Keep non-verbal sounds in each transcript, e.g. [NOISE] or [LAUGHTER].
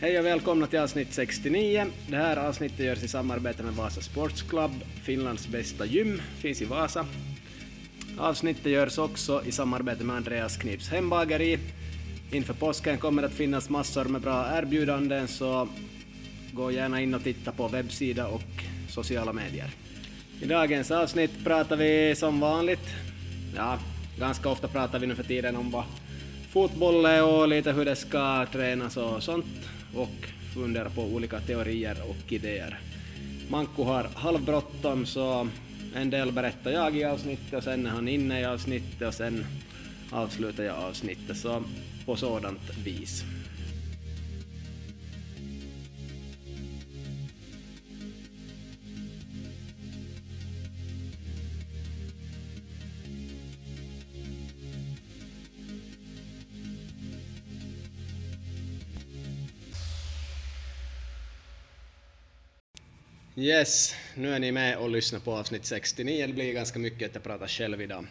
Hej och välkomna till avsnitt 69. Det här avsnittet görs i samarbete med Vasa Sports Club. Finlands bästa gym finns i Vasa. Avsnittet görs också i samarbete med Andreas Knips hembageri. Inför påsken kommer det att finnas massor med bra erbjudanden så gå gärna in och titta på webbsida och sociala medier. I dagens avsnitt pratar vi som vanligt, ja, ganska ofta pratar vi nu för tiden om vad fotboll är och lite hur det ska tränas och sånt och fundera på olika teorier och idéer. Manko har halvbråttom så en del berättar jag i avsnittet och sen är han inne i avsnittet och sen avslutar jag avsnittet så på sådant vis. Yes, nu är ni med och lyssnar på avsnitt 69. Det blir ganska mycket att jag pratar själv idag.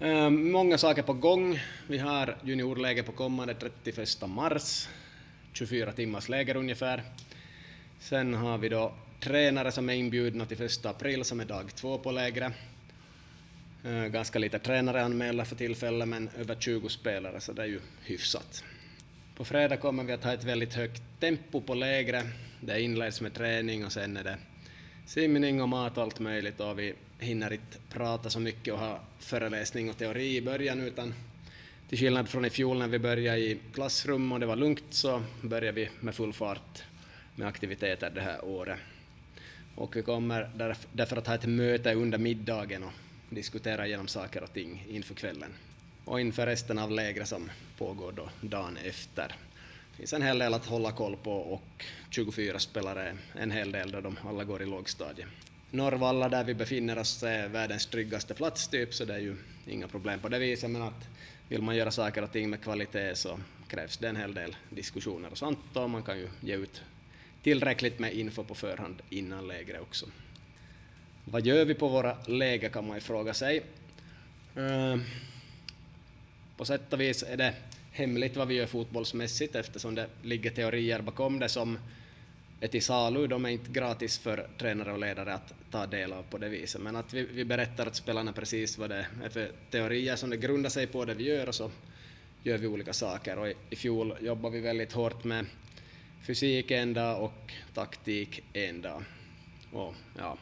Ehm, många saker på gång. Vi har juniorläger på kommande 31 mars, 24 timmars läger ungefär. Sen har vi då tränare som är inbjudna till 1 april som är dag två på lägret. Ehm, ganska lite tränare anmälda för tillfället men över 20 spelare så det är ju hyfsat. På fredag kommer vi att ha ett väldigt högt tempo på lägret. Det inleds med träning och sen är det simning och mat och allt möjligt och vi hinner inte prata så mycket och ha föreläsning och teori i början utan till skillnad från i fjol när vi började i klassrum och det var lugnt så börjar vi med full fart med aktiviteter det här året. Och vi kommer därför att ha ett möte under middagen och diskutera igenom saker och ting inför kvällen och inför resten av lägret som pågår då dagen efter. Det finns en hel del att hålla koll på och 24 spelare, en hel del då de alla går i lågstadiet. Norrvalla där vi befinner oss är världens tryggaste plats typ, så det är ju inga problem på det viset, men att vill man göra saker och ting med kvalitet så krävs det en hel del diskussioner och sånt och man kan ju ge ut tillräckligt med info på förhand innan lägret också. Vad gör vi på våra läger kan man ju fråga sig. Eh, på sätt och vis är det hemligt vad vi gör fotbollsmässigt eftersom det ligger teorier bakom det som är till salu. De är inte gratis för tränare och ledare att ta del av på det viset. Men att vi, vi berättar åt spelarna precis vad det är för teorier som det grundar sig på det vi gör och så gör vi olika saker. Och i, i fjol jobbade vi väldigt hårt med fysik en dag och taktik en dag. Och ja,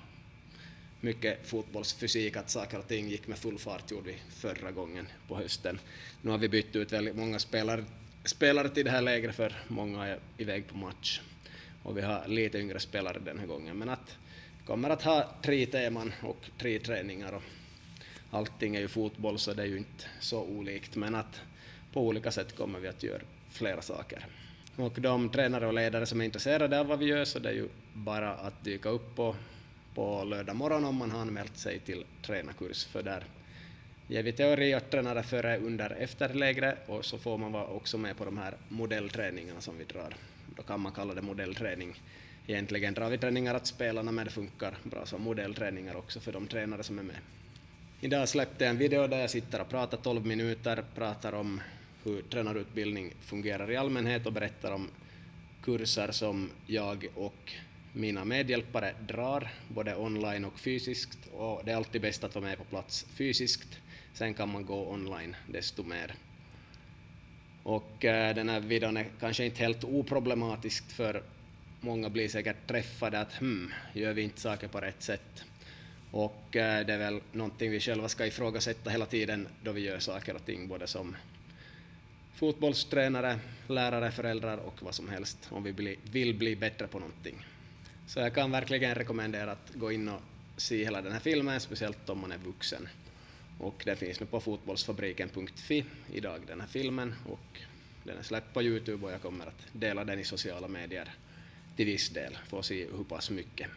mycket fotbollsfysik, att saker och ting gick med full fart gjorde vi förra gången på hösten. Nu har vi bytt ut väldigt många spelare, spelare till det här lägret för många är iväg på match. Och vi har lite yngre spelare den här gången. Men att kommer att ha tre teman och tre träningar och allting är ju fotboll så det är ju inte så olikt. Men att på olika sätt kommer vi att göra flera saker. Och de tränare och ledare som är intresserade av vad vi gör så det är ju bara att dyka upp på på lördag morgon om man har anmält sig till tränarkurs, för där ger vi teori och tränare före, under, efter lägret och så får man vara också med på de här modellträningarna som vi drar. Då kan man kalla det modellträning. Egentligen drar vi träningar åt spelarna men det funkar bra som modellträningar också för de tränare som är med. Idag släppte jag en video där jag sitter och pratar 12 minuter, pratar om hur tränarutbildning fungerar i allmänhet och berättar om kurser som jag och mina medhjälpare drar, både online och fysiskt, och det är alltid bäst att vara med på plats fysiskt. Sen kan man gå online desto mer. Och äh, den här videon är kanske inte helt oproblematisk för många blir säkert träffade att hmm, gör vi inte saker på rätt sätt? Och äh, det är väl någonting vi själva ska ifrågasätta hela tiden då vi gör saker och ting, både som fotbollstränare, lärare, föräldrar och vad som helst, om vi bli, vill bli bättre på någonting. Så jag kan verkligen rekommendera att gå in och se hela den här filmen, speciellt om man är vuxen. Och det finns nu på fotbollsfabriken.fi idag, den här filmen, och den är släppt på Youtube och jag kommer att dela den i sociala medier till viss del, för att se hur pass mycket.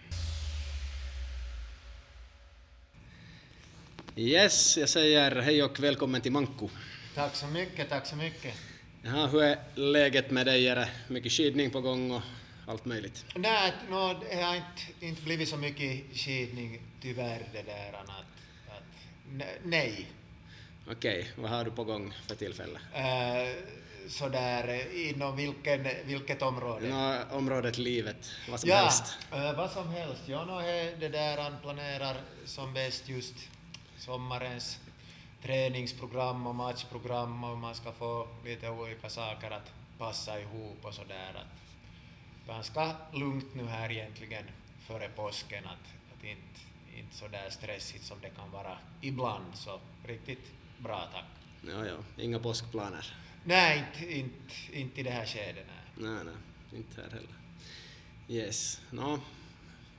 Yes, jag säger hej och välkommen till Manko. Tack så mycket, tack så mycket. Jaha, hur är läget med dig? Är det mycket skidning på gång och allt möjligt? Nej, no, det har inte, inte blivit så mycket skidning tyvärr det där att, att nej. Okej, okay, vad har du på gång för tillfälle? Uh, sådär inom vilken, vilket område? No, området livet, vad som ja, helst. äh, vad som helst. Ja, no, det där han planerar som bäst just sommarens träningsprogram och matchprogram och man ska få lite olika saker att passa ihop och sådär. Att ganska lugnt nu här egentligen före påsken, att, att inte, inte så där stressigt som det kan vara ibland, så riktigt bra tack. Ja, ja, inga påskplaner. Nej, inte, inte, inte i det här skedet. Nej. Nej, nej, inte här heller. Yes, no.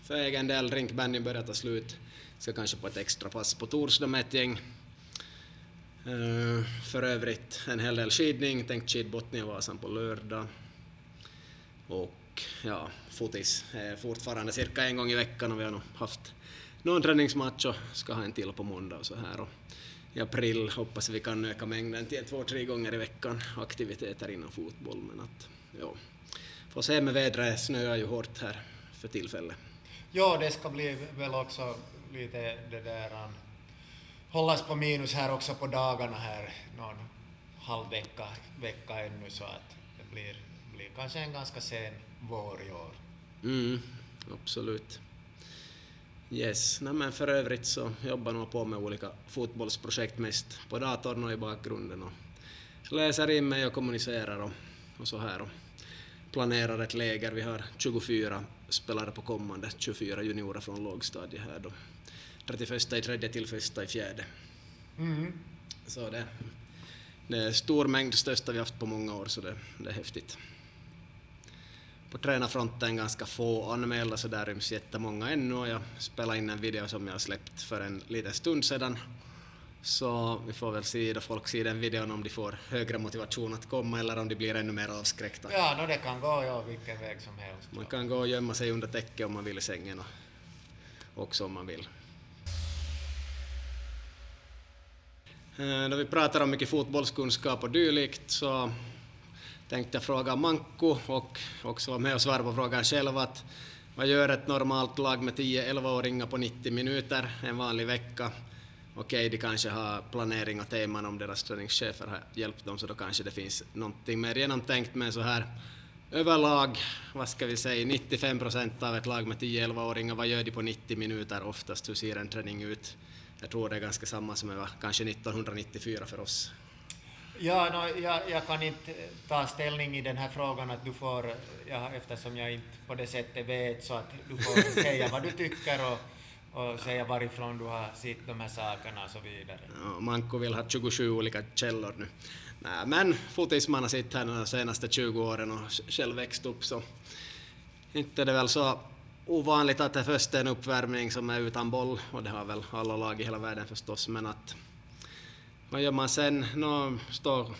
För egen del, rinkbandyn börjar ta slut. Ska kanske på ett extra pass på torsdag med ett gäng. Uh, för övrigt en hel del skidning, tänkt skid Botniavasan på lördag. Och ja, fotis är eh, fortfarande cirka en gång i veckan och vi har nog haft någon träningsmatch och ska ha en till på måndag och så här. Och i april hoppas vi kan öka mängden till två, tre gånger i veckan aktiviteter inom fotboll. Men att, ja, får se med vädret, snöar ju hårt här för tillfället. Ja, det ska bli väl också lite det där um, hållas på minus här också på dagarna här någon halv vecka, vecka ännu så att det blir, blir kanske en ganska sen vår i år. Mm, absolut. Yes, Nej, men för övrigt så jobbar jag på med olika fotbollsprojekt mest på datorn och i bakgrunden och läser in mig och kommunicerar och, och så här och planerar ett läger. Vi har 24 spelare på kommande, 24 juniorer från lågstadiet här då. 31 i tredje till första i fjärde. Mm. Så det, det är stor mängd, största vi haft på många år, så det, det är häftigt på tränarfronten ganska få anmälda så där ryms jättemånga ännu och jag spelade in en video som jag släppt för en liten stund sedan. Så vi får väl se då folk ser den videon om de får högre motivation att komma eller om de blir ännu mer avskräckta. Ja, no, det kan gå ja, vilken väg som helst. Man kan gå och gömma sig under täcket om man vill i sängen och också om man vill. Eh, då vi pratar om mycket fotbollskunskap och dylikt så tänkte jag fråga Manko och också vara med och svara på frågan själv att vad gör ett normalt lag med 10-11-åringar på 90 minuter en vanlig vecka? Okej, de kanske har planering och teman om deras träningschefer har hjälpt dem så då kanske det finns någonting mer genomtänkt men så här överlag, vad ska vi säga, 95 procent av ett lag med 10-11-åringar, vad gör de på 90 minuter oftast? Hur ser en träning ut? Jag tror det är ganska samma som det var kanske 1994 för oss. Ja, no, jag, jag, kan inte ta ställning i den här frågan att du får, ja, eftersom jag inte på det sättet vet, så att du får [LAUGHS] säga vad du tycker och, och säga varifrån du har sett de här sakerna och så vidare. Ja, Manko vill ha 27 olika källor nu. Nej, men fotisman har sett här de senaste 20 åren och själv växt upp så inte är det väl så ovanligt att det först är en uppvärmning som är utan boll och det har väl alla lag i hela världen förstås men att vad gör man sen? No, stå,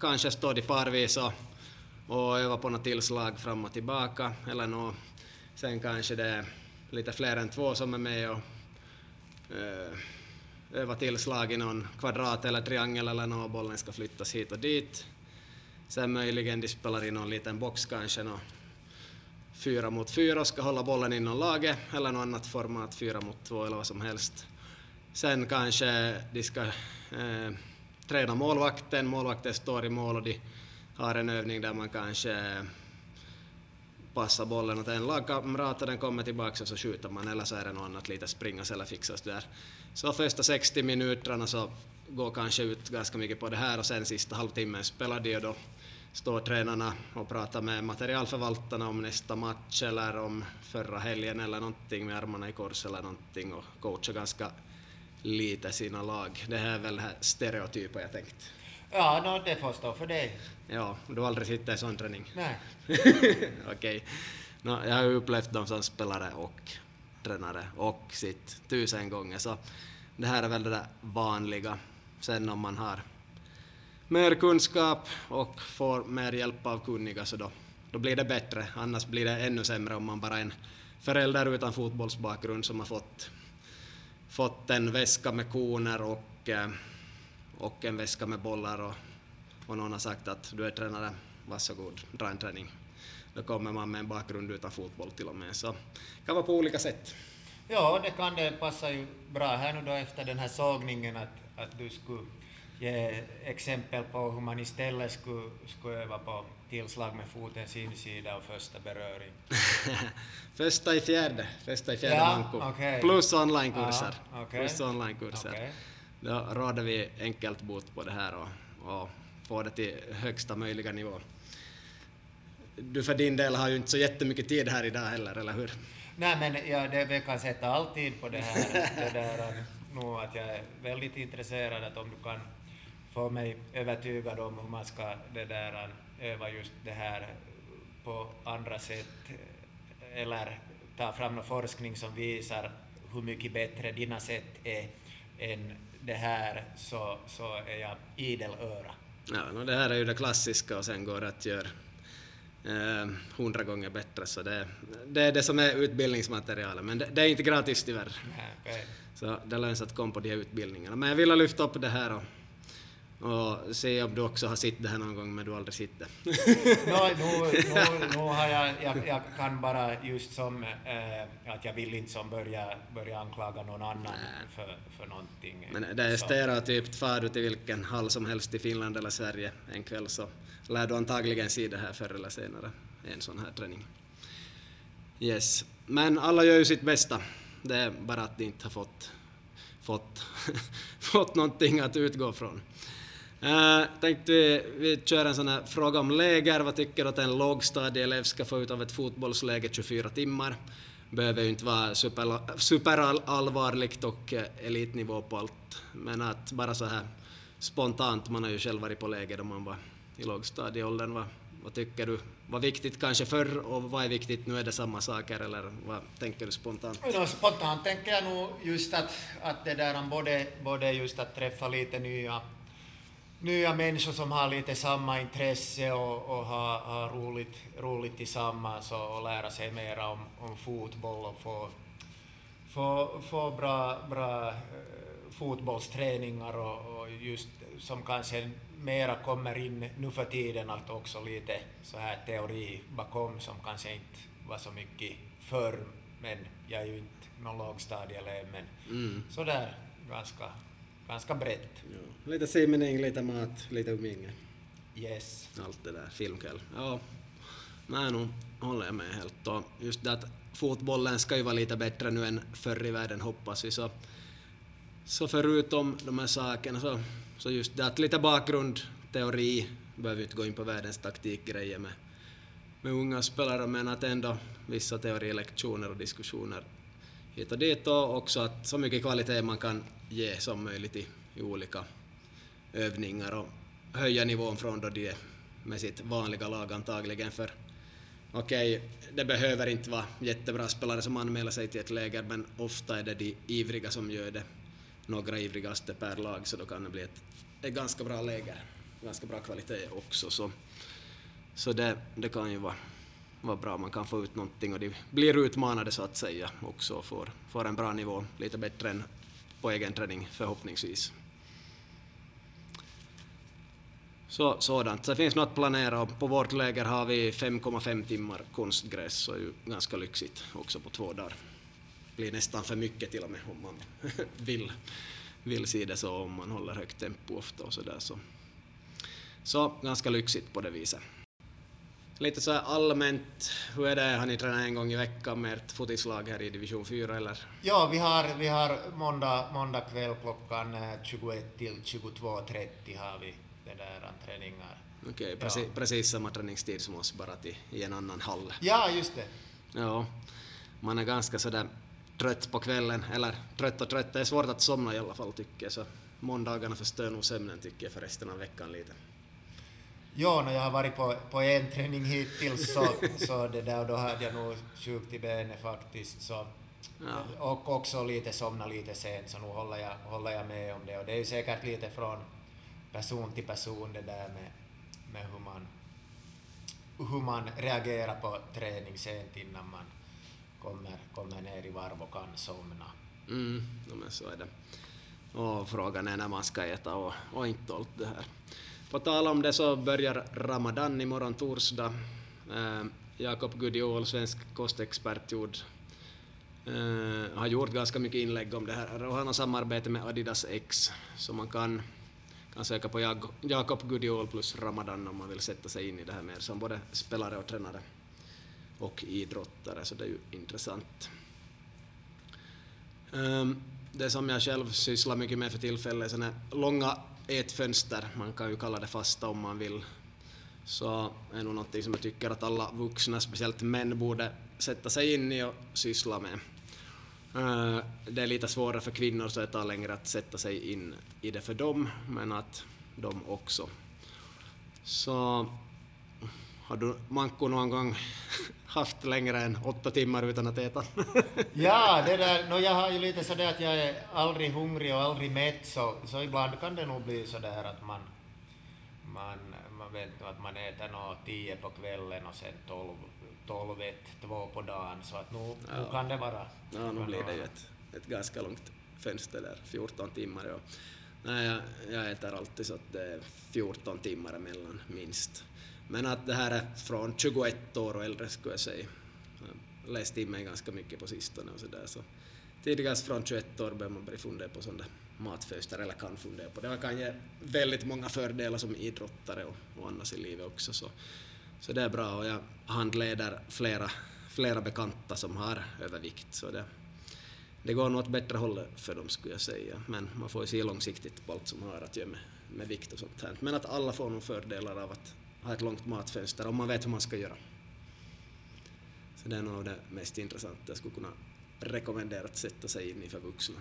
kanske står de parvis och, och övar på något tillslag fram och tillbaka. Eller no, sen kanske det är lite fler än två som är med och eh, övar tillslag i någon kvadrat eller triangel eller något, bollen ska flyttas hit och dit. Sen möjligen de spelar i någon liten box kanske, no, fyra mot fyra och ska hålla bollen inom laget eller något annat format, fyra mot två eller vad som helst. Sen kanske de ska eh, träna målvakten, målvakten står i mål och de har en övning där man kanske passar bollen åt en lagkamrat och den kommer tillbaka och så skjuter man. Eller så är det något annat lite springas eller fixas där. Så första 60 minuterna så går kanske ut ganska mycket på det här och sen sista halvtimmen spelar de och då står tränarna och pratar med materialförvaltarna om nästa match eller om förra helgen eller någonting med armarna i kors eller någonting och coachar ganska lite sina lag. Det här är väl stereotypa jag tänkt. Ja, no, det får stå för dig. Ja, du har aldrig sett en sån träning? Nej. [LAUGHS] Okej. Okay. No, jag har upplevt dem som spelare och tränare och sitt tusen gånger, så det här är väl det där vanliga. Sen om man har mer kunskap och får mer hjälp av kunniga så då, då blir det bättre. Annars blir det ännu sämre om man bara är en förälder utan fotbollsbakgrund som har fått fått en väska med koner och, eh, och en väska med bollar och, och någon har sagt att du är tränare, varsågod, dra en träning. Då kommer man med en bakgrund utan fotboll till och med. Så det kan vara på olika sätt. Ja, det kan det passa ju bra här nu då efter den här sågningen att, att du skulle ge exempel på hur man istället skulle, skulle öva på tillslag med fotens insida och första beröring. [LAUGHS] första i fjärde, första i fjärde Ja, manko. okej. Plus onlinekurser. Ja, okej. Plus onlinekurser. Okej. Då råder vi enkelt bot på det här och, och får det till högsta möjliga nivå. Du för din del har ju inte så jättemycket tid här idag heller, eller hur? Nej men ja, det, vi kan sätta alltid på det här, [LAUGHS] det där nog att jag är väldigt intresserad att om du kan få mig övertygad om hur man ska det där öva just det här på andra sätt eller ta fram någon forskning som visar hur mycket bättre dina sätt är än det här så, så är jag idel öra. Ja, no, det här är ju det klassiska och sen går det att göra eh, hundra gånger bättre, så det, det är det som är utbildningsmaterialet, men det, det är inte gratis tyvärr. Nej, okej. Så det lönar sig att komma på de här utbildningarna. Men jag ville lyfta upp det här och, och se om du också har sett det här någon gång, men du aldrig sett det. No, nu, nu, nu har jag, jag, jag kan bara just som eh, att jag vill inte som börja, börja anklaga någon annan för, för någonting. Men det är stereotypt, far du till vilken hall som helst i Finland eller Sverige en kväll så lär du antagligen se det här förr eller senare, en sån här träning. Yes, men alla gör ju sitt bästa. Det är bara att de inte har fått, fått, [LAUGHS] fått någonting att utgå från. Uh, tänkte vi, vi kör en sån här fråga om läger. Vad tycker du att en lågstadieelev ska få ut av ett fotbollsläger 24 timmar? Behöver ju inte vara super, superallvarligt och eh, elitnivå på allt. Men att bara så här spontant, man har ju själv varit på läger då man var i lågstadieåldern. Vad, vad tycker du var viktigt kanske förr och vad är viktigt nu? Är det samma saker eller vad tänker du spontant? No, spontant tänker jag nog just att, att det där både, både just att träffa lite nya, nya människor som har lite samma intresse och, och ha, ha roligt, roligt tillsammans och, och lära sig mera om, om fotboll och få, få, få bra, bra eh, fotbollsträningar och, och just som kanske mera kommer in nu för tiden att också lite så här teori bakom som kanske inte var så mycket förr men jag är ju inte någon lågstadieelev men Mm. sådär ganska, ganska brett. Ja. Lite simning, lite mat, lite umgänge. Yes. allt det där, filmkväll. Ja, nej, nu håller jag med helt. Och just det att fotbollen ska ju vara lite bättre nu än förr i världen hoppas vi. Så, så förutom de här sakerna så, så just det att lite bakgrund, teori, behöver vi inte gå in på världens taktikgrejer med, med unga spelare men att ändå vissa teorilektioner och diskussioner hit och dit och också att så mycket kvalitet man kan ge som möjligt i, i olika övningar och höja nivån från då de är med sitt vanliga lag antagligen för okej, det behöver inte vara jättebra spelare som anmäler sig till ett läger men ofta är det de ivriga som gör det, några ivrigaste per lag så då kan det bli ett, ett ganska bra läger, ganska bra kvalitet också så, så det, det kan ju vara, vad bra, man kan få ut någonting och de blir utmanade så att säga också och får, får en bra nivå, lite bättre än på egen träning förhoppningsvis. Så, sådant. Så det finns något planerat och på vårt läger har vi 5,5 timmar konstgräs så är ju ganska lyxigt också på två dagar. Blir nästan för mycket till och med om man [LAUGHS] vill, vill se det så om man håller högt tempo ofta och sådär så. Så ganska lyxigt på det viset. Lite så här allmänt, hur är det, har ni tränat en gång i veckan med ert fotislag här i division 4 eller? Ja, vi har, vi har måndag, måndag kväll klockan eh, 21 till 22.30 har vi det där träningar. Okej, Ja. precis, precis samma träningstid som oss bara till, i en annan hall. Ja, just det. Ja, man är ganska sådär trött på kvällen, eller trött och trött, det är svårt att somna i alla fall tycker jag, så måndagarna förstör nog sömnen tycker jag för resten av veckan lite. Ja, när jag har varit på, på en träning hittills så, så det där, då hade jag nog sjukt i benet faktiskt. Så, Ja. Och också lite somna lite sent, så nu håller jag, håller jag med om det. Och det är ju säkert lite från person till person det där med, med hur, man, hur man reagerar på träning sent innan man kommer, kommer ner i varv och kan somna. Mm, ja, men så är det. Och frågan är när man ska äta och, och inte allt det här. På tal om det så börjar Ramadan imorgon torsdag. Eh, Jakob Gudiol, svensk kostexpert, gjord, eh, har gjort ganska mycket inlägg om det här och han har samarbete med Adidas X så man kan, kan söka på Jag- Jakob Gudiol plus Ramadan om man vill sätta sig in i det här mer som både spelare och tränare och idrottare, så det är ju intressant. Eh, Det som jag själv sysslar mycket med för tillfället är såna långa ett fönster, man kan ju kalla det fasta om man vill. Så är nog någonting som jag tycker att alla vuxna, speciellt män, borde sätta sig in i och syssla med. Det är lite svårare för kvinnor så det tar längre att sätta sig in i det för dem, men att de också. Så har du Manko någon gång [LAUGHS] haft längre än åtta timmar utan att äta? [LAUGHS] Ja, det där, no, jag har ju lite sådär att jag är aldrig hungrig och aldrig mätt, så, så ibland kan det nog bli sådär att man, man, man vet nu att man äter nå tio på kvällen och sen tolv, tolv ett, två på dagen, så att nu, nu Ja. kan det vara. Ja, nu blir det ju ett, ett ganska långt fönster där, 14 timmar. Ja. Nej, jag, jag äter alltid så att det är 14 timmar emellan, minst. Men att det här är från 21 år och äldre skulle jag säga. Jag har läst in mig ganska mycket på sistone och sådär. Så tidigast från 21 år börjar man börja fundera på sådana matföster eller kan fundera på det. Det kan ge väldigt många fördelar som idrottare och, och annars i livet också. Så, så det är bra och jag handleder flera, flera bekanta som har övervikt. Så det, det går nog åt bättre håll för dem skulle jag säga. Men man får ju se långsiktigt på allt som har att göra med, med vikt och sånt här. Men att alla får nog fördelar av att ha ett långt matfönster om man vet hur man ska göra. Så det är nog det mest intressanta jag skulle kunna rekommendera att sätta sig in i för vuxna.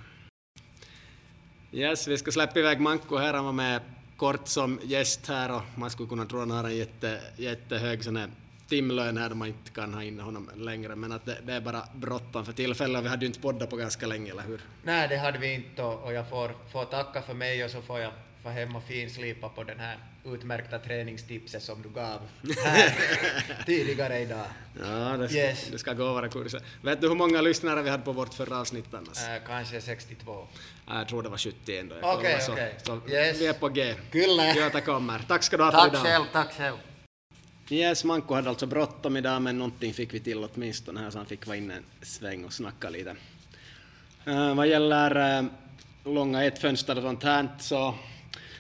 Yes, vi ska släppa iväg Manko här. Han var med kort som gäst här och man skulle kunna tro att han har en jätte, jättehög sån här timlön här då man inte kan ha in honom längre. Men att det, det är bara bråttom för tillfället. Vi hade ju inte poddat på ganska länge, eller hur? Nej, det hade vi inte och, och jag får, får tacka för mig och så får jag få hem och finslipa på den här utmärkta träningstipset som du gav [LAUGHS] här tidigare idag. Ja, det ska, Yes. det ska gå våra kurser. Vet du hur många lyssnare vi hade på vårt förra avsnitt annars? Äh, kanske 62. Ja, Jag tror det var 71 då. jag Okej, kollade, så- okej. så Yes. Vi är på G. Kyllä. Göta kommer. Tack ska du ha för Tack idag. själv, tack själv. Yes, Manko hade alltså bråttom idag men någonting fick vi till åtminstone här så han fick vara inne en sväng och snacka lite. Uh, vad gäller uh, långa ett fönster och sånt här så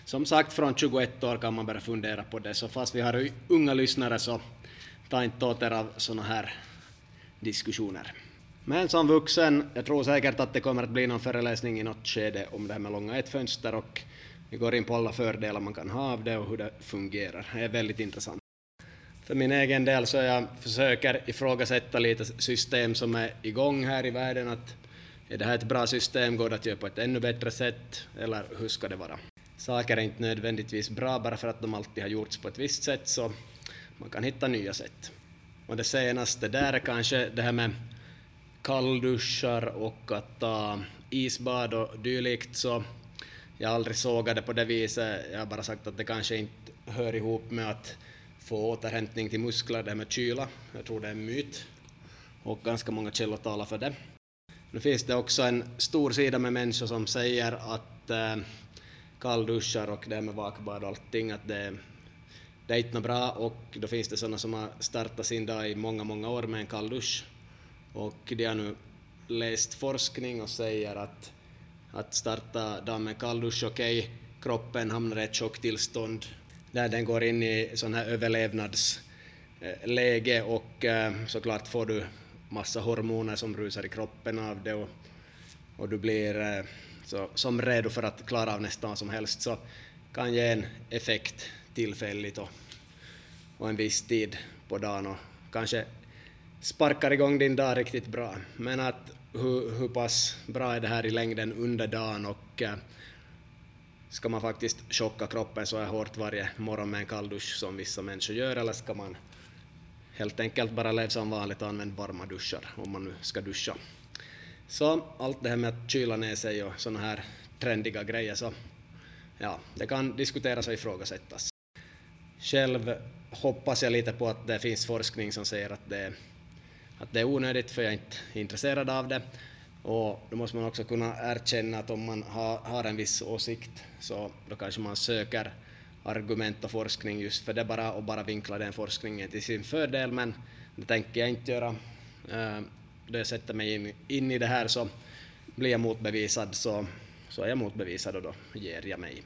som sagt från 21 år kan man börja fundera på det så fast vi har unga lyssnare så ta inte åt er av sådana här diskussioner. Men som vuxen, jag tror säkert att det kommer att bli någon föreläsning i något skede om det här med långa ett fönster och vi går in på alla fördelar man kan ha av det och hur det fungerar. Det är väldigt intressant. För min egen del så jag försöker ifrågasätta lite system som är igång här i världen. Att är det här ett bra system? Går det att göra på ett ännu bättre sätt? Eller hur ska det vara? Saker är inte nödvändigtvis bra bara för att de alltid har gjorts på ett visst sätt, så man kan hitta nya sätt. Och det senaste där är kanske det här med kallduschar och att ta isbad och dylikt, så jag har aldrig sågat det på det viset. Jag har bara sagt att det kanske inte hör ihop med att få återhämtning till muskler, det här med kyla. Jag tror det är en myt. Och ganska många källor talar för det. Nu finns det också en stor sida med människor som säger att eh, kallduschar och det här med vakbad och allting, att det, det är inte något bra och då finns det sådana som har startat sin dag i många, många år med en kalldusch. Och de har nu läst forskning och säger att, att starta dagen med kalldusch, okej, kroppen hamnar i ett chocktillstånd där den går in i sån här överlevnadsläge och eh, såklart får du massa hormoner som rusar i kroppen av det och, och du blir eh, så, som redo för att klara av nästan vad som helst så kan ge en effekt tillfälligt och, och en viss tid på dagen och kanske sparkar igång din dag riktigt bra. Men att hur, hur pass bra är det här i längden under dagen och eh, ska man faktiskt chocka kroppen så här hårt varje morgon med en kalldusch som vissa människor gör eller ska man helt enkelt bara leva som vanligt och använda varma duschar om man nu ska duscha. Så allt det här med att kyla ner sig och sådana här trendiga grejer så ja, det kan diskuteras och ifrågasättas. Själv hoppas jag lite på att det finns forskning som säger att det, att det är onödigt för jag är inte intresserad av det. Och då måste man också kunna erkänna att om man har, har en viss åsikt så då kanske man söker argument och forskning just för det bara och bara vinkla den forskningen till sin fördel men det tänker jag inte göra. Eh, då jag sätter mig in, in i det här så blir jag motbevisad så, så är jag motbevisad och då ger jag mig.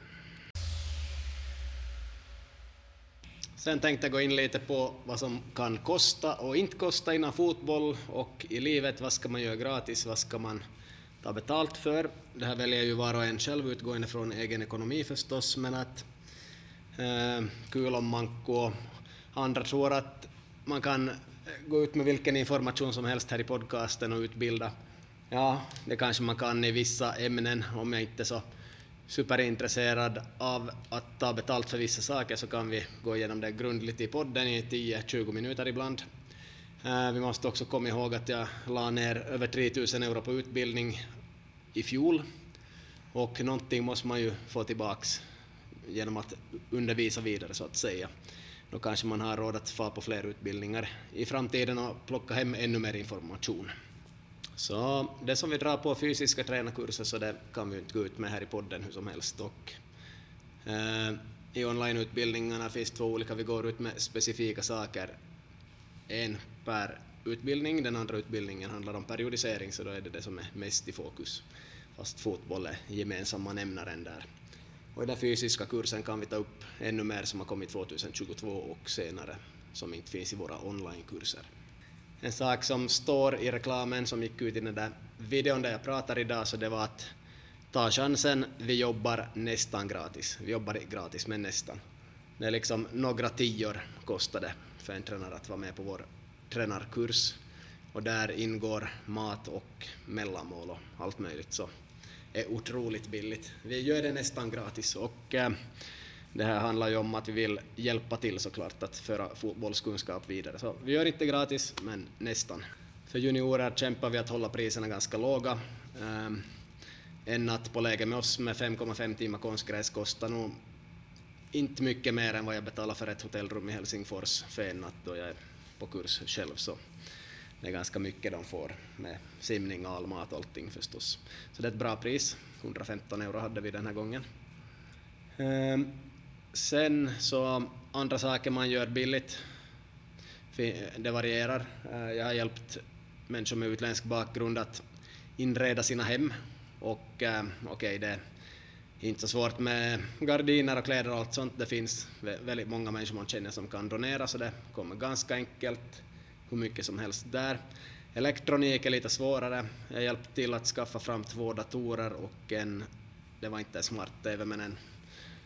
Sen tänkte jag gå in lite på vad som kan kosta och inte kosta inom fotboll och i livet. Vad ska man göra gratis? Vad ska man ta betalt för? Det här väljer ju var och en själv utgående från egen ekonomi förstås, men att eh, kul om man och andra tror att man kan gå ut med vilken information som helst här i podcasten och utbilda. Ja, det kanske man kan i vissa ämnen om jag inte är så superintresserad av att ta betalt för vissa saker så kan vi gå igenom det grundligt i podden i 10-20 minuter ibland. Eh, vi måste också komma ihåg att jag la ner över 3000 euro på utbildning i fjol och någonting måste man ju få tillbaks genom att undervisa vidare så att säga. Då kanske man har råd att få på fler utbildningar i framtiden och plocka hem ännu mer information. Så det som vi drar på fysiska tränarkurser så det kan vi inte gå ut med här i podden hur som helst. Och, eh, I onlineutbildningarna finns två olika, vi går ut med specifika saker. En per utbildning, den andra utbildningen handlar om periodisering så då är det det som är mest i fokus. Fast fotboll är gemensamma nämnaren där. Och i den fysiska kursen kan vi ta upp ännu mer som har kommit 2022 och senare som inte finns i våra onlinekurser. En sak som står i reklamen som gick ut i den där videon där jag pratar idag så det var att ta chansen, vi jobbar nästan gratis. Vi jobbar gratis men nästan. Det är liksom några tior kostade för en tränare att vara med på vår tränarkurs och där ingår mat och mellanmål och allt möjligt så är otroligt billigt. Vi gör det nästan gratis och eh, det här handlar ju om att vi vill hjälpa till såklart att föra fotbollskunskap vidare. Så vi gör inte gratis, men nästan. För juniorer kämpar vi att hålla priserna ganska låga. Ehm, en natt på läge med oss med 5,5 timmar konstgräs kostar nog inte mycket mer än vad jag betalar för ett hotellrum i Helsingfors för en natt då jag är på kurs själv. Så det är ganska mycket de får med simning, all mat och allting förstås. Så det är ett bra pris. 115 euro hade vi den här gången. Ehm, sen så andra saker man gör billigt, det varierar. Eh, jag har hjälpt människor med utländsk bakgrund att inreda sina hem och ehm, okej, okay, det är inte så svårt med gardiner och kläder och allt sånt. Det finns väldigt många människor man känner som kan donera så det kommer ganska enkelt hur mycket som helst där. Elektronik är lite svårare. Jag hjälpte till att skaffa fram två datorer och en, det var inte en smart-TV men en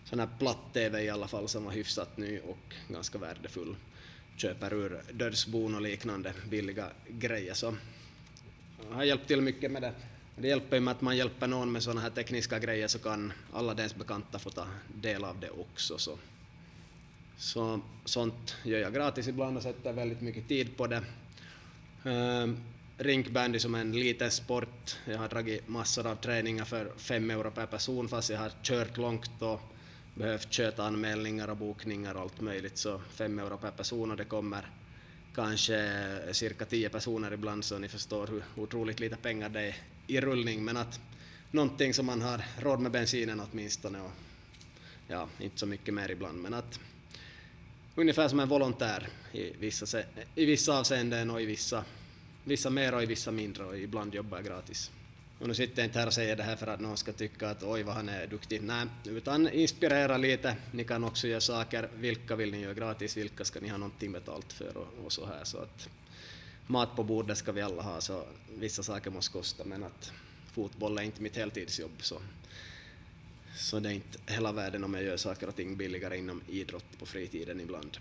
sån här platt-TV i alla fall som var hyfsat ny och ganska värdefull. Köper ur dödsbon och liknande billiga grejer så jag har hjälpt till mycket med det. Det hjälper ju med att man hjälper någon med sådana här tekniska grejer så kan alla dens bekanta få ta del av det också. Så så sånt gör jag gratis ibland och sätter väldigt mycket tid på det. Uh, rinkbandy som en liten sport. Jag har dragit massor av träningar för fem euro per person fast jag har kört långt och behövt köta anmälningar och bokningar och allt möjligt så fem euro per person och det kommer kanske cirka tio personer ibland så ni förstår hur otroligt lite pengar det är i rullning men att någonting som man har råd med bensinen åtminstone och ja, inte så mycket mer ibland men att ungefär som en volontär i vissa, i vissa avseenden och i vissa, vissa mer och i vissa mindre och ibland jobbar jag gratis. Och nu sitter jag inte här och säger det här för att någon ska tycka att oj vad han är duktig. Nej, utan inspirera lite. Ni kan också göra saker. Vilka vill ni göra gratis? Vilka ska ni ha någonting betalt för och, och så här. Så att mat på bordet ska vi alla ha så vissa saker måste kosta men att fotboll är inte mitt heltidsjobb så så det är inte hela världen om jag gör saker och ting billigare inom idrott på fritiden ibland.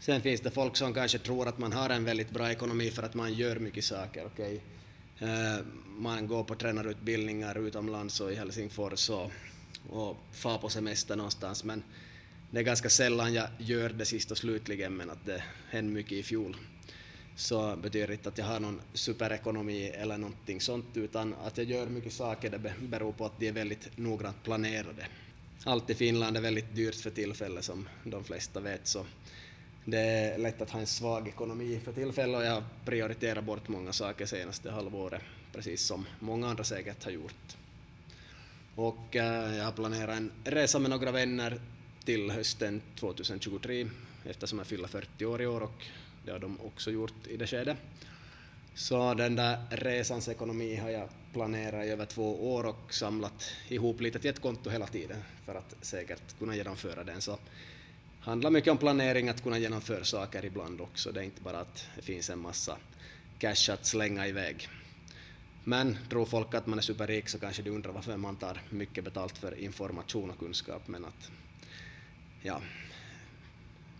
Sen finns det folk som kanske tror att man har en väldigt bra ekonomi för att man gör mycket saker. Okay? Eh, man går på tränarutbildningar utomlands och i Helsingfors och, och far på semester någonstans men det är ganska sällan jag gör det sist och slutligen men att det hände mycket i fjol så betyder det inte att jag har någon superekonomi eller någonting sånt, utan att jag gör mycket saker det beror på att de är väldigt noggrant planerade. Allt i Finland är väldigt dyrt för tillfället som de flesta vet, så det är lätt att ha en svag ekonomi för tillfället och jag prioriterar bort många saker senaste halvåret, precis som många andra säkert har gjort. Och eh, jag har planerat en resa med några vänner till hösten 2023 eftersom jag fyller 40 år i år och det har de också gjort i det skedet. Så den där resans ekonomi har jag planerat i över två år och samlat ihop lite till ett konto hela tiden för att säkert kunna genomföra den. Så handlar mycket om planering, att kunna genomföra saker ibland också. Det är inte bara att det finns en massa cash att slänga iväg. Men tror folk att man är superrik så kanske de undrar varför man tar mycket betalt för information och kunskap, men att ja,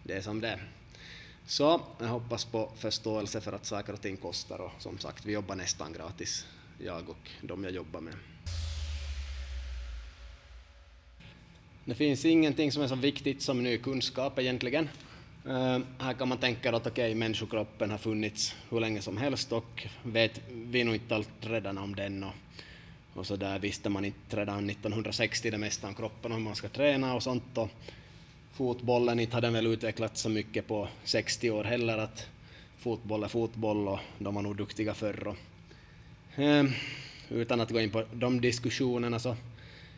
det är som det är. Så jag hoppas på förståelse för att saker och ting kostar och som sagt, vi jobbar nästan gratis, jag och de jag jobbar med. Det finns ingenting som är så viktigt som ny kunskap egentligen. Uh, här kan man tänka att okej, okay, människokroppen har funnits hur länge som helst och vet vi nog inte allt redan om den och, och så där visste man inte redan 1960 det mesta om kroppen och hur man ska träna och sånt och fotbollen inte hade väl utvecklats så mycket på 60 år heller att fotboll är fotboll och de var nog duktiga förr och, eh, utan att gå in på de diskussionerna så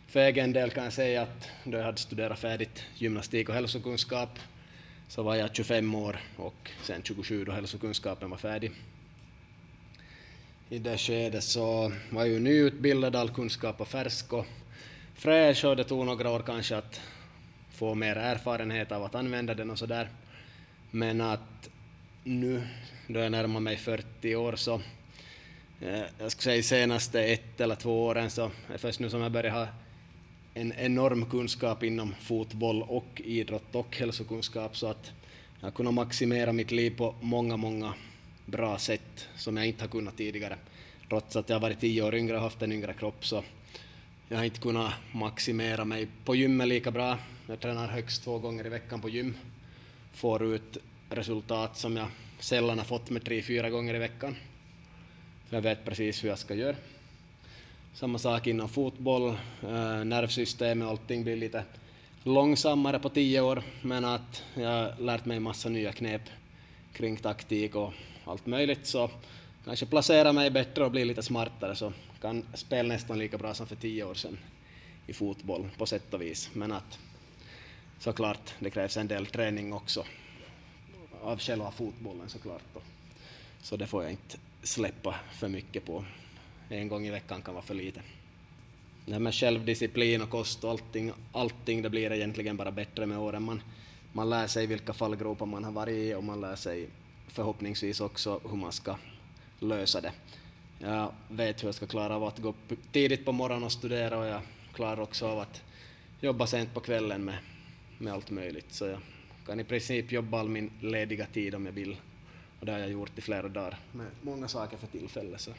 för egen del kan jag säga att då jag hade studerat färdigt gymnastik och hälsokunskap så var jag 25 år och sen 27 då hälsokunskapen var färdig. I det skedet så var jag ju nyutbildad, all kunskap och färsk och fräsch och det tog några år kanske att få mer erfarenhet av att använda den och sådär. Men att nu då jag närmar mig 40 år så eh, jag skulle säga senaste ett eller två åren så är det först nu som jag börjar ha en enorm kunskap inom fotboll och idrott och hälsokunskap så att jag har kunnat maximera mitt liv på många, många bra sätt som jag inte har kunnat tidigare. Trots att jag har varit tio år yngre och haft en yngre kropp så jag har inte kunnat maximera mig på gymmet lika bra. Jag tränar högst två gånger i veckan på gym. Får ut resultat som jag sällan har fått med tre, fyra gånger i veckan. För jag vet precis hur jag ska göra. Samma sak inom fotboll, eh, nervsystemet och allting blir lite långsammare på tio år, men att jag har lärt mig massa nya knep kring taktik och allt möjligt, så kanske placera mig bättre och bli lite smartare, så kan spela nästan lika bra som för tio år sedan i fotboll på sätt och vis. Men att såklart, det krävs en del träning också av själva fotbollen såklart. Så det får jag inte släppa för mycket på en gång i veckan kan vara för lite. Det här med självdisciplin och kost och allting, allting det blir egentligen bara bättre med åren. Man, man lär sig vilka fallgropar man har varit i och man lär sig förhoppningsvis också hur man ska lösa det. Jag vet hur jag ska klara av att gå upp tidigt på morgonen och studera och jag klarar också av att jobba sent på kvällen med, med allt möjligt. Så jag kan i princip jobba all min lediga tid om jag vill. Och det har jag gjort i flera dagar med många saker för tillfället. Så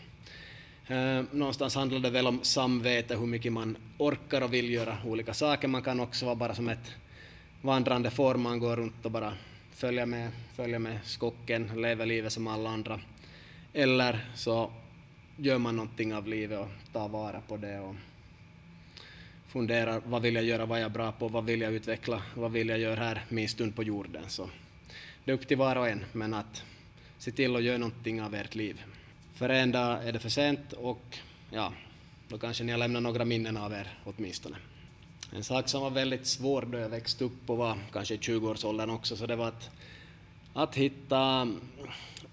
Eh, någonstans handlar det väl om samvete, hur mycket man orkar och vill göra olika saker. Man kan också vara bara som ett vandrande får, man går runt och bara följer med, följer med skocken, lever livet som alla andra. Eller så gör man någonting av livet och tar vara på det och funderar vad vill jag göra, vad är jag bra på, vad vill jag utveckla, vad vill jag göra här min stund på jorden. Så det är upp till var och en, men att se till att göra någonting av ert liv. För en dag är det för sent och ja, då kanske ni har lämnat några minnen av er åtminstone. En sak som var väldigt svår då jag växte upp och var kanske i 20-årsåldern också, så det var att, att hitta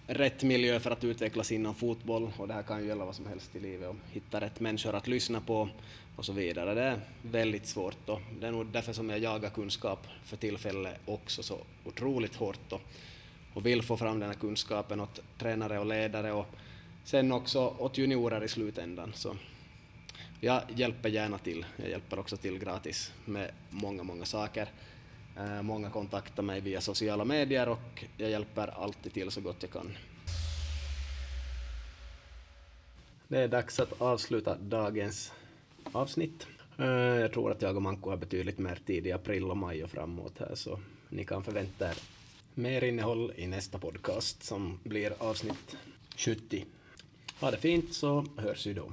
rätt miljö för att utvecklas inom fotboll, och det här kan ju gälla vad som helst i livet, och hitta rätt människor att lyssna på och så vidare. Det är väldigt svårt och det är nog därför som jag jagar kunskap för tillfället också så otroligt hårt och, och vill få fram den här kunskapen åt tränare och ledare och sen också åt juniorer i slutändan. Så jag hjälper gärna till. Jag hjälper också till gratis med många, många saker. Eh, många kontaktar mig via sociala medier och jag hjälper alltid till så gott jag kan. Det är dags att avsluta dagens avsnitt. Eh, jag tror att jag och Manko har betydligt mer tid i april och maj och framåt här så ni kan förvänta er mer innehåll i nästa podcast som blir avsnitt 70. Ha det fint så hörs vi då.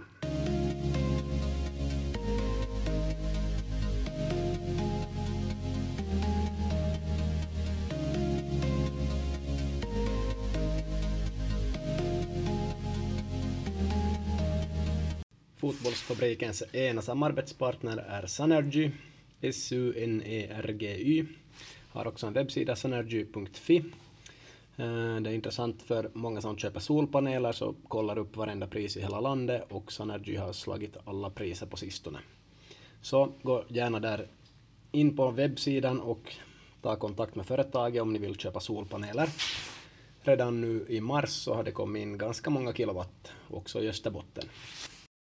Fotbollsfabrikens ena samarbetspartner är Sanergy, S-U-N-E-R-G-Y. Har också en webbsida, sanergy.fi eh, det är intressant för många som köper solpaneler så kollar upp varenda pris i hela landet och Sanergy har slagit alla priser på sistone. Så gå gärna där in på webbsidan och ta kontakt med företaget om ni vill köpa solpaneler. Redan nu i mars så har det kommit in ganska många kilowatt också i Österbotten.